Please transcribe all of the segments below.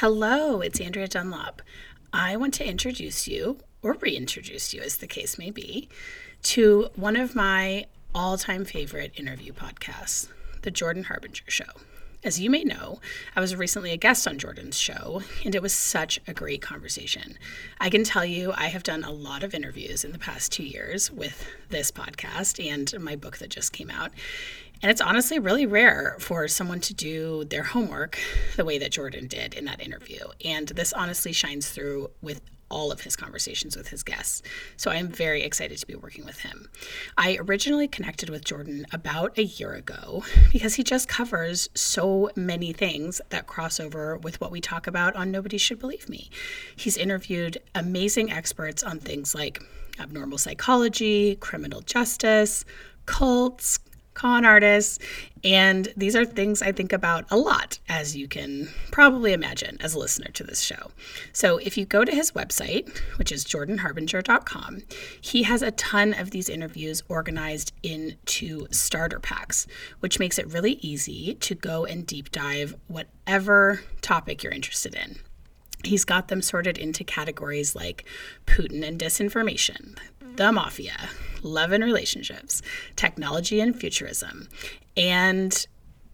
Hello, it's Andrea Dunlop. I want to introduce you, or reintroduce you as the case may be, to one of my all time favorite interview podcasts, The Jordan Harbinger Show. As you may know, I was recently a guest on Jordan's show, and it was such a great conversation. I can tell you, I have done a lot of interviews in the past two years with this podcast and my book that just came out. And it's honestly really rare for someone to do their homework the way that Jordan did in that interview. And this honestly shines through with all of his conversations with his guests. So I am very excited to be working with him. I originally connected with Jordan about a year ago because he just covers so many things that cross over with what we talk about on Nobody Should Believe Me. He's interviewed amazing experts on things like abnormal psychology, criminal justice, cults, con artists. And these are things I think about a lot, as you can probably imagine as a listener to this show. So if you go to his website, which is jordanharbinger.com, he has a ton of these interviews organized into starter packs, which makes it really easy to go and deep dive whatever topic you're interested in. He's got them sorted into categories like Putin and disinformation, the mafia, love and relationships, technology and futurism. And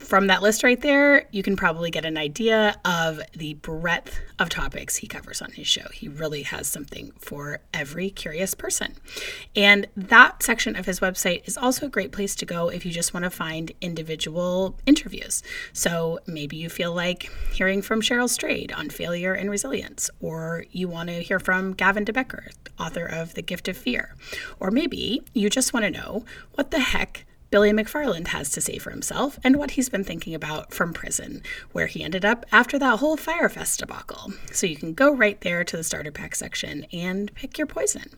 from that list right there, you can probably get an idea of the breadth of topics he covers on his show. He really has something for every curious person. And that section of his website is also a great place to go if you just want to find individual interviews. So maybe you feel like hearing from Cheryl Strayed on failure and resilience, or you want to hear from Gavin de Becker, author of The Gift of Fear. Or maybe you just want to know what the heck Billy McFarland has to say for himself and what he's been thinking about from prison, where he ended up after that whole Fyre Fest debacle. So you can go right there to the starter pack section and pick your poison.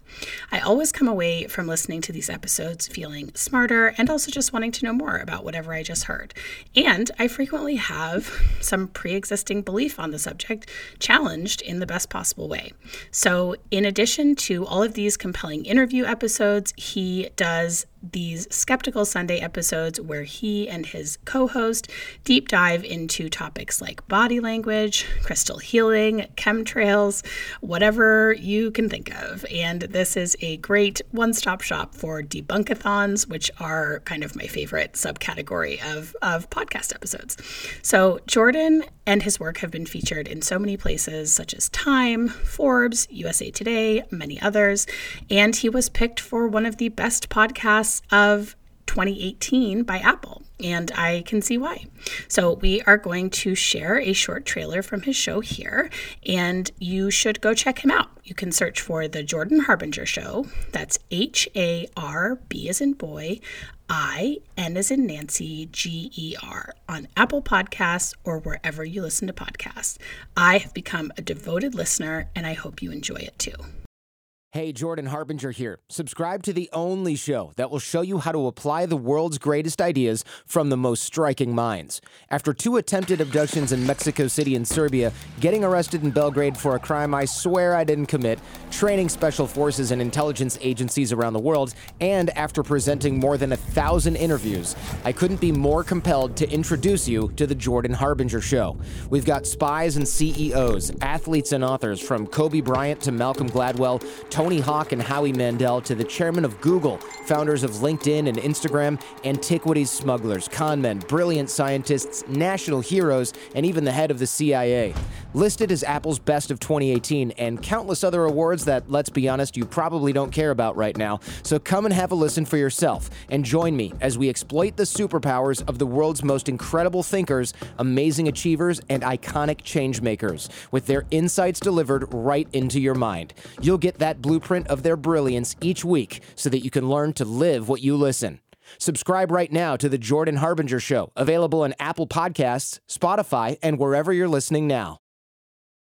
I always come away from listening to these episodes feeling smarter and also just wanting to know more about whatever I just heard. And I frequently have some pre existing belief on the subject challenged in the best possible way. So, in addition to all of these compelling interview episodes, he does these Skeptical Sunday episodes where he and his co host deep dive into topics like body language, crystal healing, chemtrails, whatever you can think of. And this is a great one stop shop for debunkathons, which are kind of my favorite subcategory of, of podcast episodes. So, Jordan and his work have been featured in so many places such as Time, Forbes, USA Today, many others. And he was picked for one of the best podcasts of 2018 by Apple, and I can see why. So, we are going to share a short trailer from his show here, and you should go check him out. You can search for The Jordan Harbinger Show. That's H A R B as in boy, I N as in Nancy, G E R on Apple Podcasts or wherever you listen to podcasts. I have become a devoted listener, and I hope you enjoy it too. Hey, Jordan Harbinger here. Subscribe to the only show that will show you how to apply the world's greatest ideas from the most striking minds. After two attempted abductions in Mexico City and Serbia, getting arrested in Belgrade for a crime I swear I didn't commit, training special forces and intelligence agencies around the world, and after presenting more than a thousand interviews, I couldn't be more compelled to introduce you to the Jordan Harbinger Show. We've got spies and CEOs, athletes and authors from Kobe Bryant to Malcolm Gladwell, Tony Hawk and Howie Mandel to the chairman of Google, founders of LinkedIn and Instagram, antiquities smugglers, conmen, brilliant scientists, national heroes, and even the head of the CIA. Listed as Apple's best of 2018 and countless other awards that, let's be honest, you probably don't care about right now. So come and have a listen for yourself and join me as we exploit the superpowers of the world's most incredible thinkers, amazing achievers, and iconic changemakers with their insights delivered right into your mind. You'll get that blue blueprint of their brilliance each week so that you can learn to live what you listen. Subscribe right now to The Jordan Harbinger Show, available on Apple Podcasts, Spotify, and wherever you're listening now.